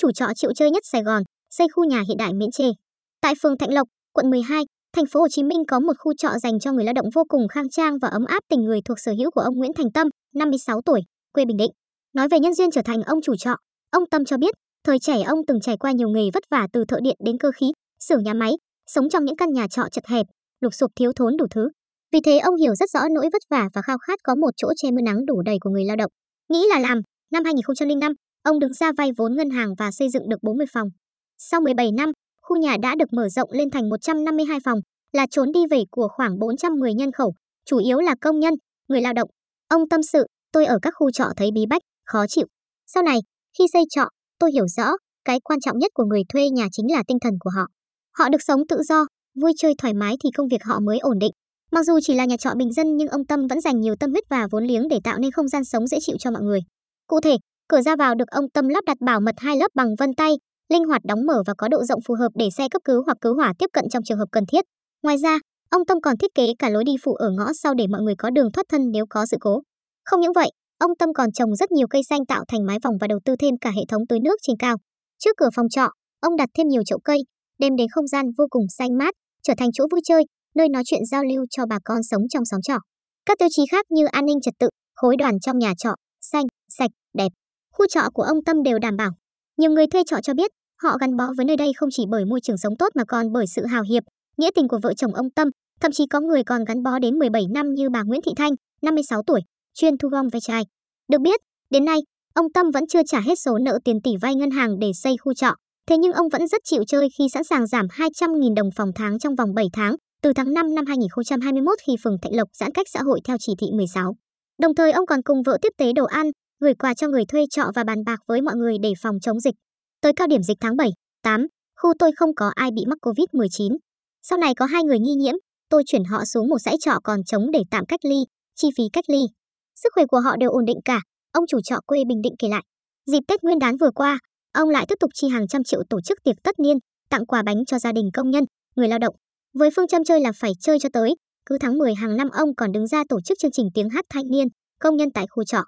chủ trọ chịu chơi nhất Sài Gòn, xây khu nhà hiện đại miễn chê. Tại phường Thạnh Lộc, quận 12, thành phố Hồ Chí Minh có một khu trọ dành cho người lao động vô cùng khang trang và ấm áp tình người thuộc sở hữu của ông Nguyễn Thành Tâm, 56 tuổi, quê Bình Định. Nói về nhân duyên trở thành ông chủ trọ, ông Tâm cho biết, thời trẻ ông từng trải qua nhiều nghề vất vả từ thợ điện đến cơ khí, xưởng nhà máy, sống trong những căn nhà trọ chật hẹp, lục sụp thiếu thốn đủ thứ. Vì thế ông hiểu rất rõ nỗi vất vả và khao khát có một chỗ che mưa nắng đủ đầy của người lao động. Nghĩ là làm, năm 2005, ông đứng ra vay vốn ngân hàng và xây dựng được 40 phòng. Sau 17 năm, khu nhà đã được mở rộng lên thành 152 phòng, là trốn đi về của khoảng 410 nhân khẩu, chủ yếu là công nhân, người lao động. Ông tâm sự, tôi ở các khu trọ thấy bí bách, khó chịu. Sau này, khi xây trọ, tôi hiểu rõ, cái quan trọng nhất của người thuê nhà chính là tinh thần của họ. Họ được sống tự do, vui chơi thoải mái thì công việc họ mới ổn định. Mặc dù chỉ là nhà trọ bình dân nhưng ông Tâm vẫn dành nhiều tâm huyết và vốn liếng để tạo nên không gian sống dễ chịu cho mọi người. Cụ thể, cửa ra vào được ông Tâm lắp đặt bảo mật hai lớp bằng vân tay, linh hoạt đóng mở và có độ rộng phù hợp để xe cấp cứu hoặc cứu hỏa tiếp cận trong trường hợp cần thiết. Ngoài ra, ông Tâm còn thiết kế cả lối đi phụ ở ngõ sau để mọi người có đường thoát thân nếu có sự cố. Không những vậy, ông Tâm còn trồng rất nhiều cây xanh tạo thành mái vòng và đầu tư thêm cả hệ thống tưới nước trên cao. Trước cửa phòng trọ, ông đặt thêm nhiều chậu cây, đem đến không gian vô cùng xanh mát, trở thành chỗ vui chơi, nơi nói chuyện giao lưu cho bà con sống trong xóm trọ. Các tiêu chí khác như an ninh trật tự, khối đoàn trong nhà trọ, xanh, sạch, đẹp. Khu trọ của ông Tâm đều đảm bảo. Nhiều người thuê trọ cho biết, họ gắn bó với nơi đây không chỉ bởi môi trường sống tốt mà còn bởi sự hào hiệp, nghĩa tình của vợ chồng ông Tâm, thậm chí có người còn gắn bó đến 17 năm như bà Nguyễn Thị Thanh, 56 tuổi, chuyên thu gom ve chai. Được biết, đến nay, ông Tâm vẫn chưa trả hết số nợ tiền tỷ vay ngân hàng để xây khu trọ, thế nhưng ông vẫn rất chịu chơi khi sẵn sàng giảm 200.000 đồng phòng tháng trong vòng 7 tháng, từ tháng 5 năm 2021 khi phường Thạnh Lộc giãn cách xã hội theo chỉ thị 16. Đồng thời ông còn cùng vợ tiếp tế đồ ăn, gửi quà cho người thuê trọ và bàn bạc với mọi người để phòng chống dịch. Tới cao điểm dịch tháng 7, 8, khu tôi không có ai bị mắc Covid-19. Sau này có hai người nghi nhiễm, tôi chuyển họ xuống một dãy trọ còn trống để tạm cách ly, chi phí cách ly. Sức khỏe của họ đều ổn định cả, ông chủ trọ quê Bình Định kể lại. Dịp Tết Nguyên đán vừa qua, ông lại tiếp tục chi hàng trăm triệu tổ chức tiệc tất niên, tặng quà bánh cho gia đình công nhân, người lao động. Với phương châm chơi là phải chơi cho tới, cứ tháng 10 hàng năm ông còn đứng ra tổ chức chương trình tiếng hát thanh niên, công nhân tại khu trọ.